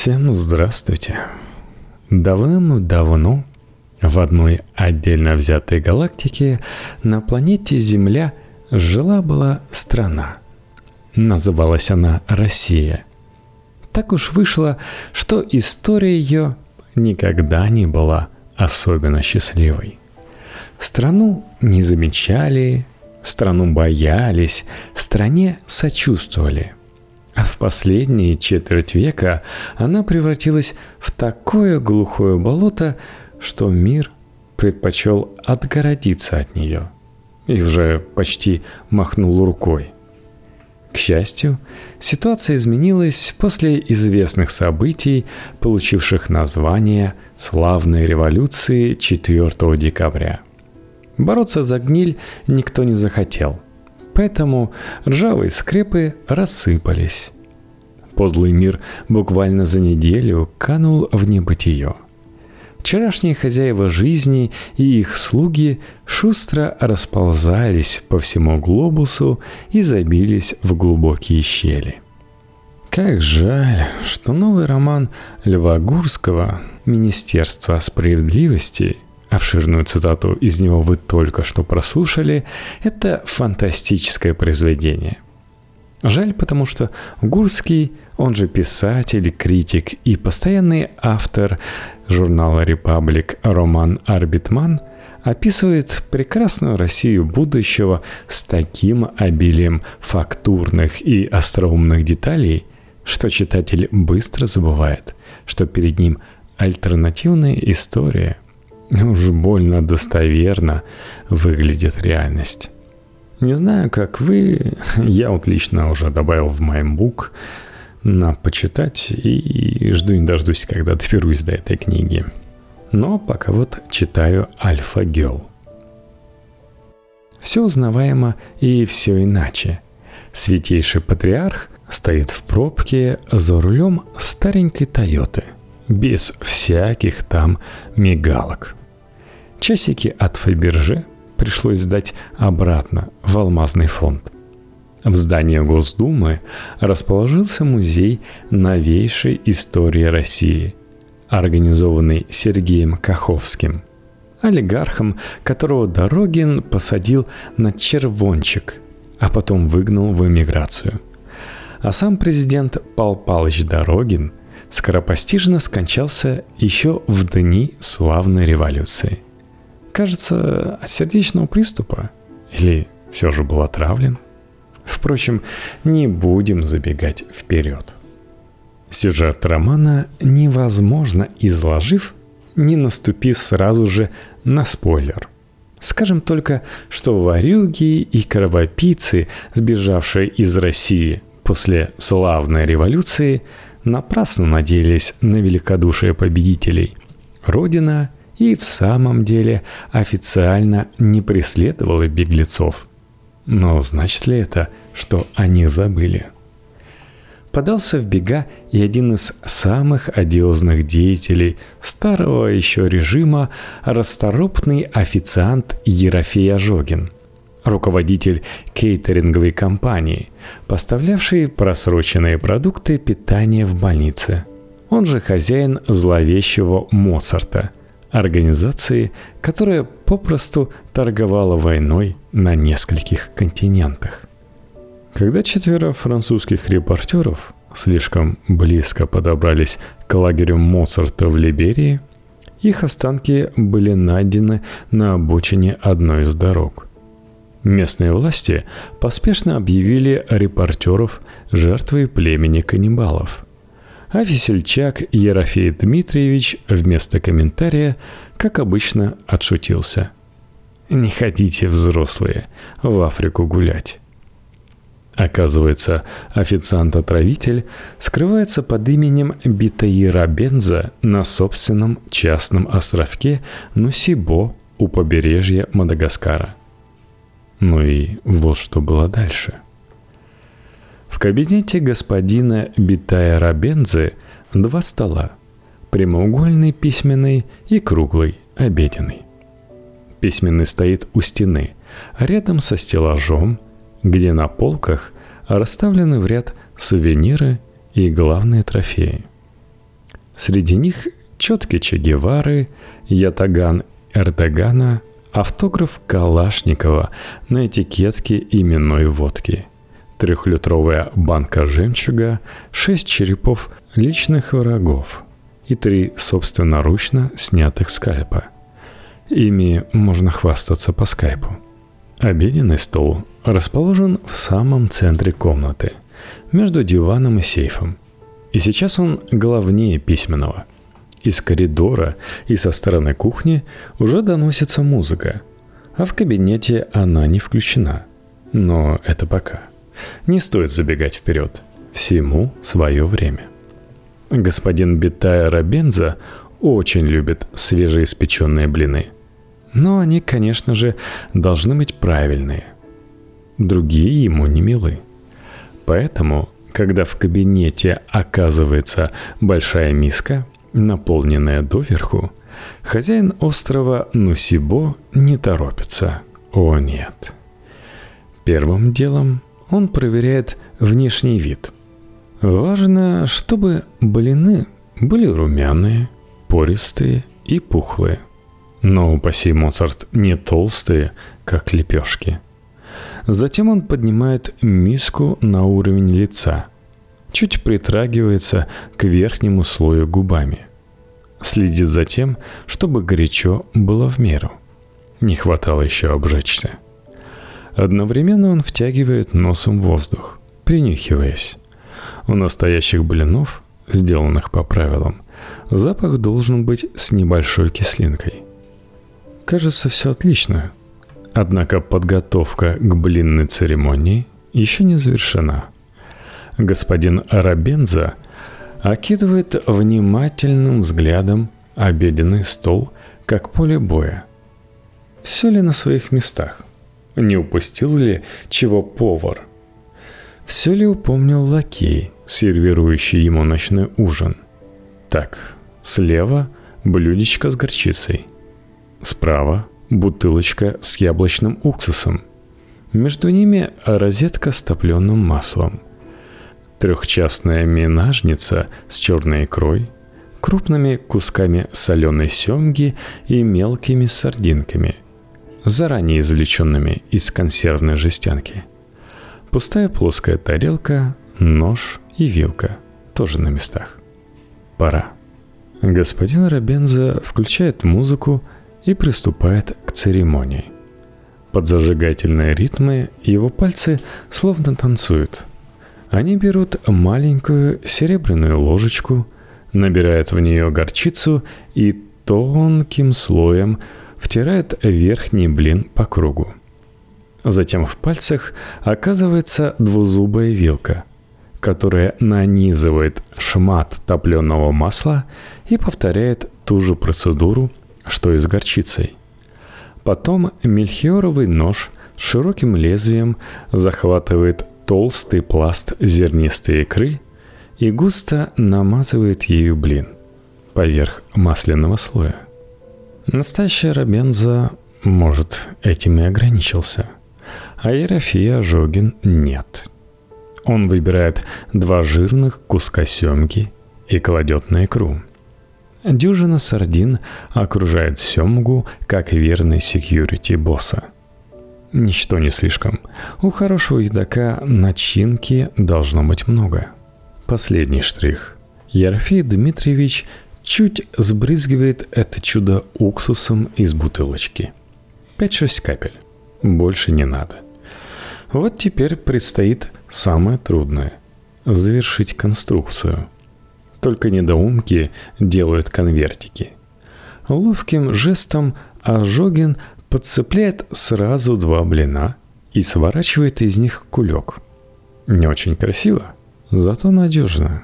Всем здравствуйте. Давным-давно в одной отдельно взятой галактике на планете Земля жила-была страна. Называлась она Россия. Так уж вышло, что история ее никогда не была особенно счастливой. Страну не замечали, страну боялись, стране сочувствовали – в последние четверть века она превратилась в такое глухое болото, что мир предпочел отгородиться от нее и уже почти махнул рукой. К счастью, ситуация изменилась после известных событий, получивших название «Славной революции 4 декабря». Бороться за гниль никто не захотел – Поэтому ржавые скрепы рассыпались. Подлый мир буквально за неделю канул в небытие. Вчерашние хозяева жизни и их слуги шустро расползались по всему глобусу и забились в глубокие щели. Как жаль, что новый роман Льва Гурского «Министерство справедливости» Обширную цитату из него вы только что прослушали. Это фантастическое произведение. Жаль, потому что Гурский, он же писатель, критик и постоянный автор журнала «Репаблик» Роман Арбитман описывает прекрасную Россию будущего с таким обилием фактурных и остроумных деталей, что читатель быстро забывает, что перед ним альтернативная история – Уж больно достоверно выглядит реальность. Не знаю, как вы, я вот лично уже добавил в MyBook на почитать и жду не дождусь, когда доберусь до этой книги. Но пока вот читаю Альфа Гел. Все узнаваемо и все иначе. Святейший патриарх стоит в пробке за рулем старенькой Тойоты, без всяких там мигалок – Часики от Фаберже пришлось сдать обратно в алмазный фонд. В здании Госдумы расположился музей новейшей истории России, организованный Сергеем Каховским, олигархом, которого Дорогин посадил на червончик, а потом выгнал в эмиграцию. А сам президент Пал Палыч Дорогин скоропостижно скончался еще в дни славной революции – Кажется, от сердечного приступа. Или все же был отравлен? Впрочем, не будем забегать вперед. Сюжет романа невозможно изложив, не наступив сразу же на спойлер. Скажем только, что варюги и кровопийцы, сбежавшие из России после славной революции, напрасно надеялись на великодушие победителей. Родина и в самом деле официально не преследовала беглецов. Но значит ли это, что они забыли? Подался в бега и один из самых одиозных деятелей старого еще режима расторопный официант Ерофей Ожогин – руководитель кейтеринговой компании, поставлявший просроченные продукты питания в больнице. Он же хозяин зловещего Моцарта, организации, которая попросту торговала войной на нескольких континентах. Когда четверо французских репортеров слишком близко подобрались к лагерю Моцарта в Либерии, их останки были найдены на обочине одной из дорог. Местные власти поспешно объявили репортеров жертвой племени каннибалов – а весельчак Ерофей Дмитриевич вместо комментария, как обычно, отшутился. «Не ходите, взрослые, в Африку гулять». Оказывается, официант-отравитель скрывается под именем Битаира Бенза на собственном частном островке Нусибо у побережья Мадагаскара. Ну и вот что было дальше – в кабинете господина Битая Рабензе два стола. Прямоугольный письменный и круглый обеденный. Письменный стоит у стены, рядом со стеллажом, где на полках расставлены в ряд сувениры и главные трофеи. Среди них четки Че Гевары, Ятаган Эрдогана, автограф Калашникова на этикетке именной водки, трехлитровая банка жемчуга, шесть черепов личных врагов и три собственноручно снятых скальпа. Ими можно хвастаться по скайпу. Обеденный стол расположен в самом центре комнаты, между диваном и сейфом. И сейчас он главнее письменного. Из коридора и со стороны кухни уже доносится музыка, а в кабинете она не включена. Но это пока. Не стоит забегать вперед. Всему свое время. Господин Битая Рабенза очень любит свежеиспеченные блины – но они, конечно же, должны быть правильные. Другие ему не милы. Поэтому, когда в кабинете оказывается большая миска, наполненная доверху, хозяин острова Нусибо не торопится. О нет. Первым делом он проверяет внешний вид. Важно, чтобы блины были румяные, пористые и пухлые – но, упаси Моцарт, не толстые, как лепешки. Затем он поднимает миску на уровень лица, чуть притрагивается к верхнему слою губами. Следит за тем, чтобы горячо было в меру. Не хватало еще обжечься. Одновременно он втягивает носом воздух, принюхиваясь. У настоящих блинов, сделанных по правилам, запах должен быть с небольшой кислинкой – Кажется, все отлично. Однако подготовка к блинной церемонии еще не завершена. Господин Арабенза окидывает внимательным взглядом обеденный стол, как поле боя. Все ли на своих местах? Не упустил ли чего повар? Все ли упомнил лакей, сервирующий ему ночной ужин? Так, слева блюдечко с горчицей – Справа бутылочка с яблочным уксусом. Между ними розетка с топленым маслом. Трехчастная минажница с черной икрой, крупными кусками соленой семги и мелкими сардинками, заранее извлеченными из консервной жестянки. Пустая плоская тарелка, нож и вилка тоже на местах. Пора. Господин Робенза включает музыку и приступает к церемонии. Под зажигательные ритмы его пальцы словно танцуют. Они берут маленькую серебряную ложечку, набирают в нее горчицу и тонким слоем втирают верхний блин по кругу. Затем в пальцах оказывается двузубая вилка, которая нанизывает шмат топленого масла и повторяет ту же процедуру что и с горчицей. Потом мельхиоровый нож с широким лезвием захватывает толстый пласт зернистой икры и густо намазывает ею блин поверх масляного слоя. Настоящий Робенза, может, этим и ограничился, а Ерофия Ожогин нет. Он выбирает два жирных куска семги и кладет на икру – Дюжина сардин окружает семгу, как верный секьюрити босса. Ничто не слишком. У хорошего едока начинки должно быть много. Последний штрих. Ерофей Дмитриевич чуть сбрызгивает это чудо уксусом из бутылочки. 5-6 капель. Больше не надо. Вот теперь предстоит самое трудное – завершить конструкцию – только недоумки делают конвертики. Ловким жестом Ожогин подцепляет сразу два блина и сворачивает из них кулек. Не очень красиво, зато надежно.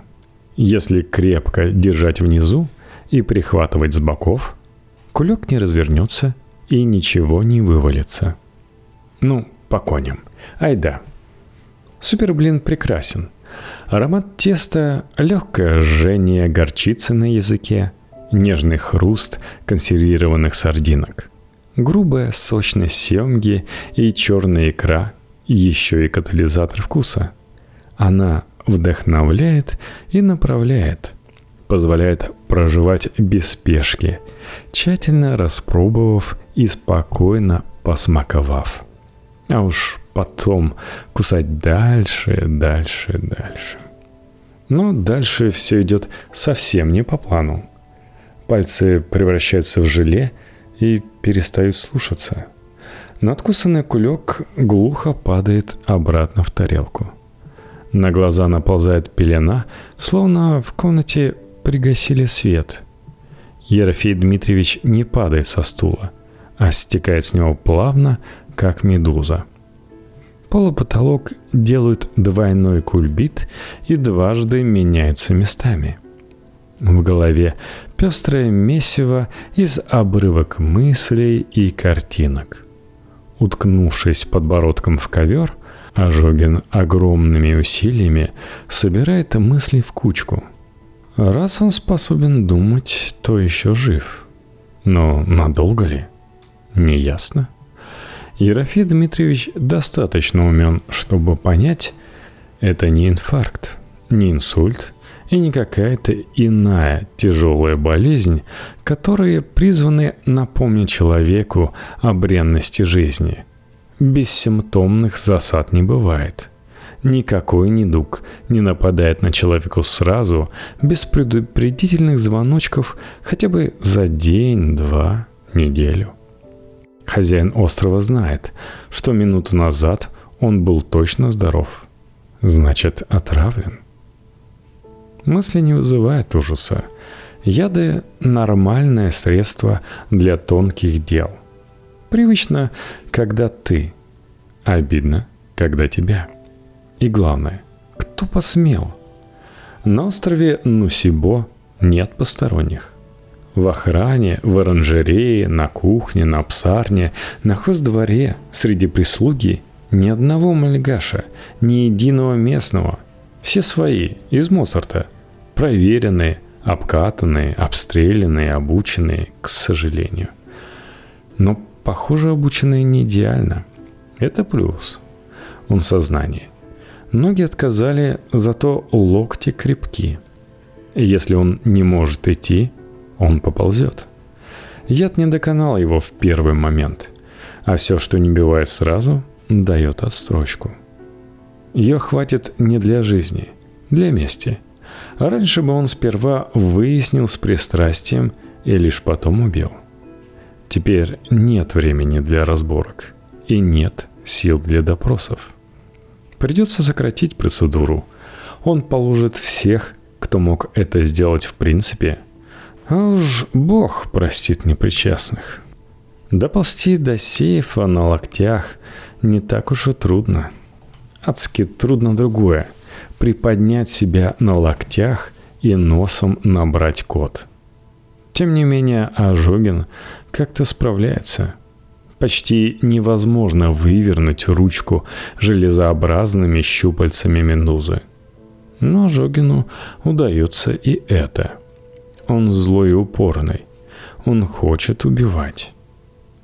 Если крепко держать внизу и прихватывать с боков, кулек не развернется и ничего не вывалится. Ну, по коням. Ай да. Суперблин прекрасен – Аромат теста, легкое жжение горчицы на языке, нежный хруст консервированных сардинок, грубая сочность семги и черная икра, еще и катализатор вкуса. Она вдохновляет и направляет, позволяет проживать без спешки, тщательно распробовав и спокойно посмаковав. А уж потом кусать дальше, дальше, дальше. Но дальше все идет совсем не по плану. Пальцы превращаются в желе и перестают слушаться. Надкусанный кулек глухо падает обратно в тарелку. На глаза наползает пелена, словно в комнате пригасили свет. Ерофей Дмитриевич не падает со стула, а стекает с него плавно, как медуза. Пол и потолок делают двойной кульбит и дважды меняются местами. В голове пестрое месиво из обрывок мыслей и картинок. Уткнувшись подбородком в ковер, Ожогин огромными усилиями собирает мысли в кучку. Раз он способен думать, то еще жив. Но надолго ли? Неясно. Ерофей Дмитриевич достаточно умен, чтобы понять, это не инфаркт, не инсульт и не какая-то иная тяжелая болезнь, которые призваны напомнить человеку о бренности жизни. Бессимптомных засад не бывает. Никакой недуг не нападает на человеку сразу, без предупредительных звоночков хотя бы за день, два, неделю. Хозяин острова знает, что минуту назад он был точно здоров. Значит, отравлен. Мысли не вызывают ужаса. Яды – нормальное средство для тонких дел. Привычно, когда ты. Обидно, когда тебя. И главное, кто посмел? На острове Нусибо нет посторонних. В охране, в оранжерее, на кухне, на псарне, на хоздворе, среди прислуги ни одного мальгаша, ни единого местного. Все свои, из Моцарта – проверенные, обкатанные, обстрелянные, обученные, к сожалению. Но, похоже, обученные не идеально. Это плюс. Он сознание. Ноги отказали, зато локти крепки. Если он не может идти, он поползет. Яд не доконал его в первый момент, а все, что не бивает сразу, дает отстрочку. Ее хватит не для жизни, для мести – Раньше бы он сперва выяснил с пристрастием и лишь потом убил. Теперь нет времени для разборок и нет сил для допросов. Придется сократить процедуру. Он положит всех, кто мог это сделать в принципе. А уж Бог простит непричастных. Доползти до сейфа на локтях не так уж и трудно. Адски трудно другое – приподнять себя на локтях и носом набрать код. Тем не менее, Ожогин как-то справляется. Почти невозможно вывернуть ручку железообразными щупальцами Медузы. Но Ожогину удается и это. Он злой и упорный. Он хочет убивать.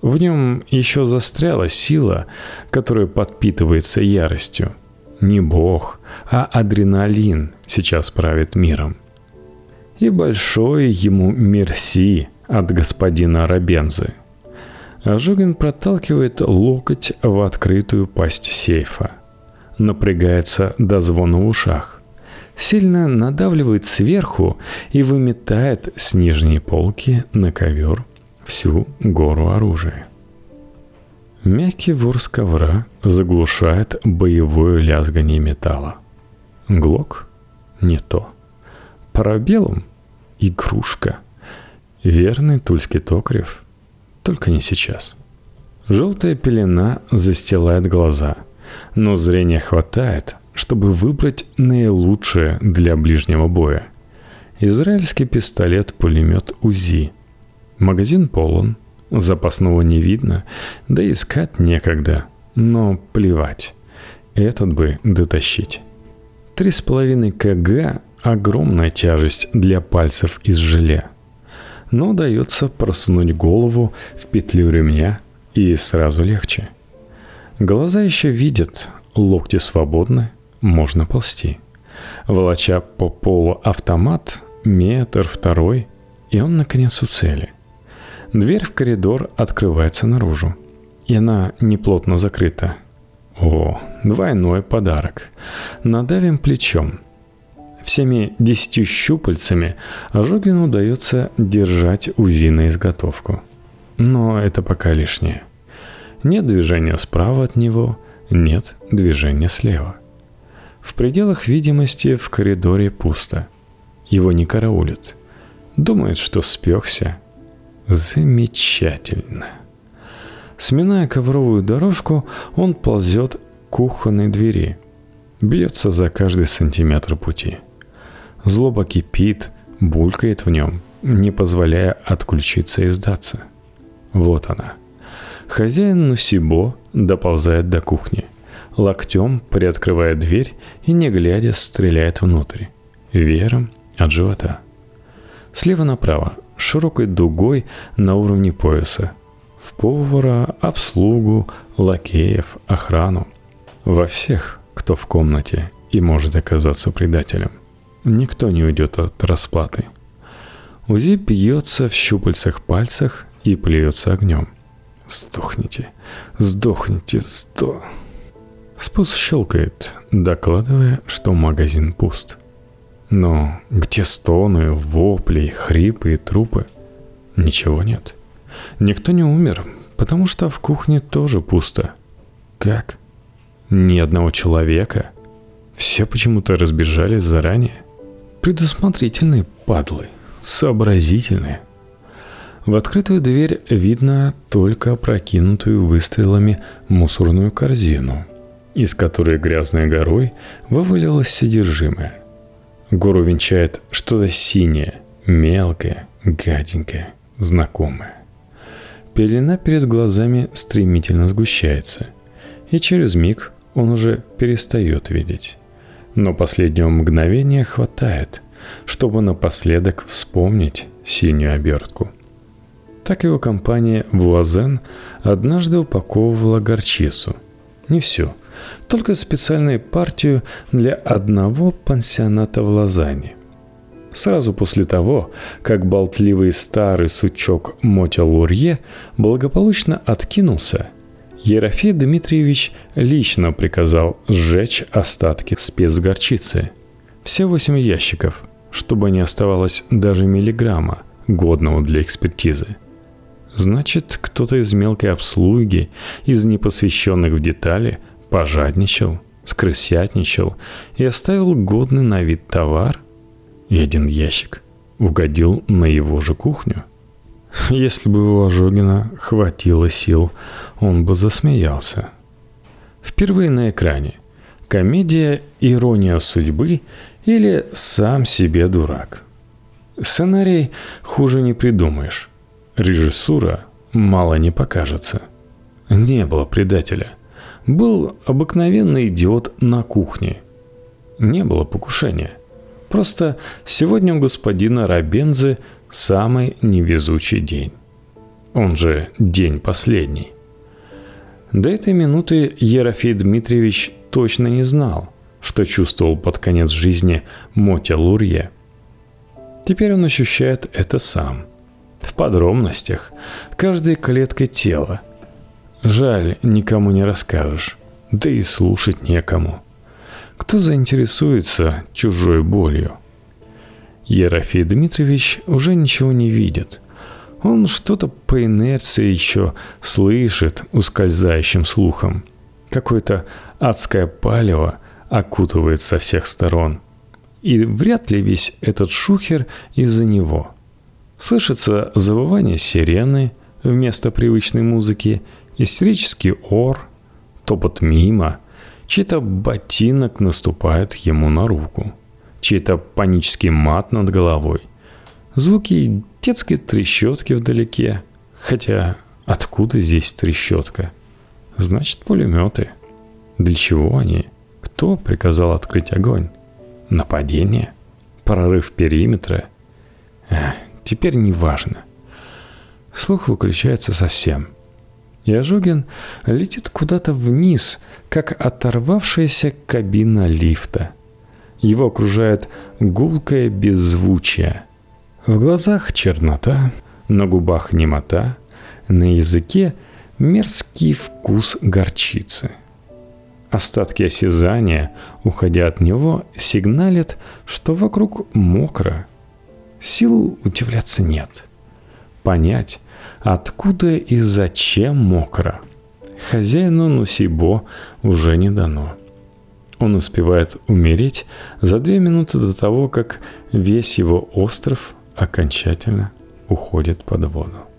В нем еще застряла сила, которая подпитывается яростью – не бог, а адреналин сейчас правит миром. И большое ему мерси от господина Рабензы. Ожогин проталкивает локоть в открытую пасть сейфа. Напрягается до звона в ушах. Сильно надавливает сверху и выметает с нижней полки на ковер всю гору оружия. Мягкий ворс ковра заглушает боевое лязгание металла. Глок? Не то. Парабеллум? Игрушка. Верный тульский токарев? Только не сейчас. Желтая пелена застилает глаза, но зрения хватает, чтобы выбрать наилучшее для ближнего боя. Израильский пистолет-пулемет УЗИ. Магазин полон, Запасного не видно, да искать некогда. Но плевать. Этот бы дотащить. Три с половиной кг – огромная тяжесть для пальцев из желе. Но удается просунуть голову в петлю ремня и сразу легче. Глаза еще видят, локти свободны, можно ползти. Волоча по полу автомат, метр, второй, и он наконец у цели. Дверь в коридор открывается наружу, и она неплотно закрыта. О, двойной подарок. Надавим плечом. Всеми десятью щупальцами Ожогину удается держать УЗИ на изготовку. Но это пока лишнее. Нет движения справа от него, нет движения слева. В пределах видимости в коридоре пусто. Его не караулят. Думает, что спекся. Замечательно. Сминая ковровую дорожку, он ползет к кухонной двери. Бьется за каждый сантиметр пути. Злоба кипит, булькает в нем, не позволяя отключиться и сдаться. Вот она. Хозяин Нусибо доползает до кухни. Локтем приоткрывает дверь и, не глядя, стреляет внутрь. Веером от живота. Слева направо, широкой дугой на уровне пояса. В повара, обслугу, лакеев, охрану. Во всех, кто в комнате и может оказаться предателем. Никто не уйдет от расплаты. Узи бьется в щупальцах пальцах и плюется огнем. Сдохните, сдохните, сто... Спуск щелкает, докладывая, что магазин пуст. Но где стоны, вопли, хрипы и трупы? Ничего нет. Никто не умер, потому что в кухне тоже пусто. Как? Ни одного человека. Все почему-то разбежались заранее. Предусмотрительные падлы, сообразительные. В открытую дверь видно только прокинутую выстрелами мусорную корзину, из которой грязной горой вывалилось содержимое. Гору венчает что-то синее, мелкое, гаденькое, знакомое. Пелена перед глазами стремительно сгущается, и через миг он уже перестает видеть но последнего мгновения хватает, чтобы напоследок вспомнить синюю обертку. Так его компания «Вуазен» однажды упаковывала горчицу. Не всю, только специальную партию для одного пансионата в Лозанне. Сразу после того, как болтливый старый сучок Мотя Лурье благополучно откинулся – Ерофей Дмитриевич лично приказал сжечь остатки спецгорчицы. Все восемь ящиков, чтобы не оставалось даже миллиграмма, годного для экспертизы. Значит, кто-то из мелкой обслуги, из непосвященных в детали, пожадничал, скрысятничал и оставил годный на вид товар, и один ящик угодил на его же кухню – если бы у Ожогина хватило сил, он бы засмеялся. Впервые на экране. Комедия «Ирония судьбы» или «Сам себе дурак». Сценарий хуже не придумаешь. Режиссура мало не покажется. Не было предателя. Был обыкновенный идиот на кухне. Не было покушения. Просто сегодня у господина Рабензы самый невезучий день. Он же день последний. До этой минуты Ерофей Дмитриевич точно не знал, что чувствовал под конец жизни Мотя Лурье. Теперь он ощущает это сам. В подробностях, каждой клеткой тела. Жаль, никому не расскажешь, да и слушать некому. Кто заинтересуется чужой болью? Ерофей Дмитриевич уже ничего не видит. Он что-то по инерции еще слышит ускользающим слухом. Какое-то адское палево окутывает со всех сторон. И вряд ли весь этот шухер из-за него. Слышится завывание сирены вместо привычной музыки, истерический ор, топот мимо, чей-то ботинок наступает ему на руку – чей-то панический мат над головой, звуки детской трещотки вдалеке. Хотя откуда здесь трещотка? Значит, пулеметы. Для чего они? Кто приказал открыть огонь? Нападение? Прорыв периметра? Эх, теперь не важно. Слух выключается совсем. И Ожогин летит куда-то вниз, как оторвавшаяся кабина лифта – Его окружает гулкое беззвучие. В глазах чернота, на губах немота, на языке мерзкий вкус горчицы. Остатки осязания, уходя от него, сигналят, что вокруг мокро. Сил удивляться нет. Понять, откуда и зачем мокро, хозяину Нусибо уже не дано – он успевает умереть за две минуты до того, как весь его остров окончательно уходит под воду.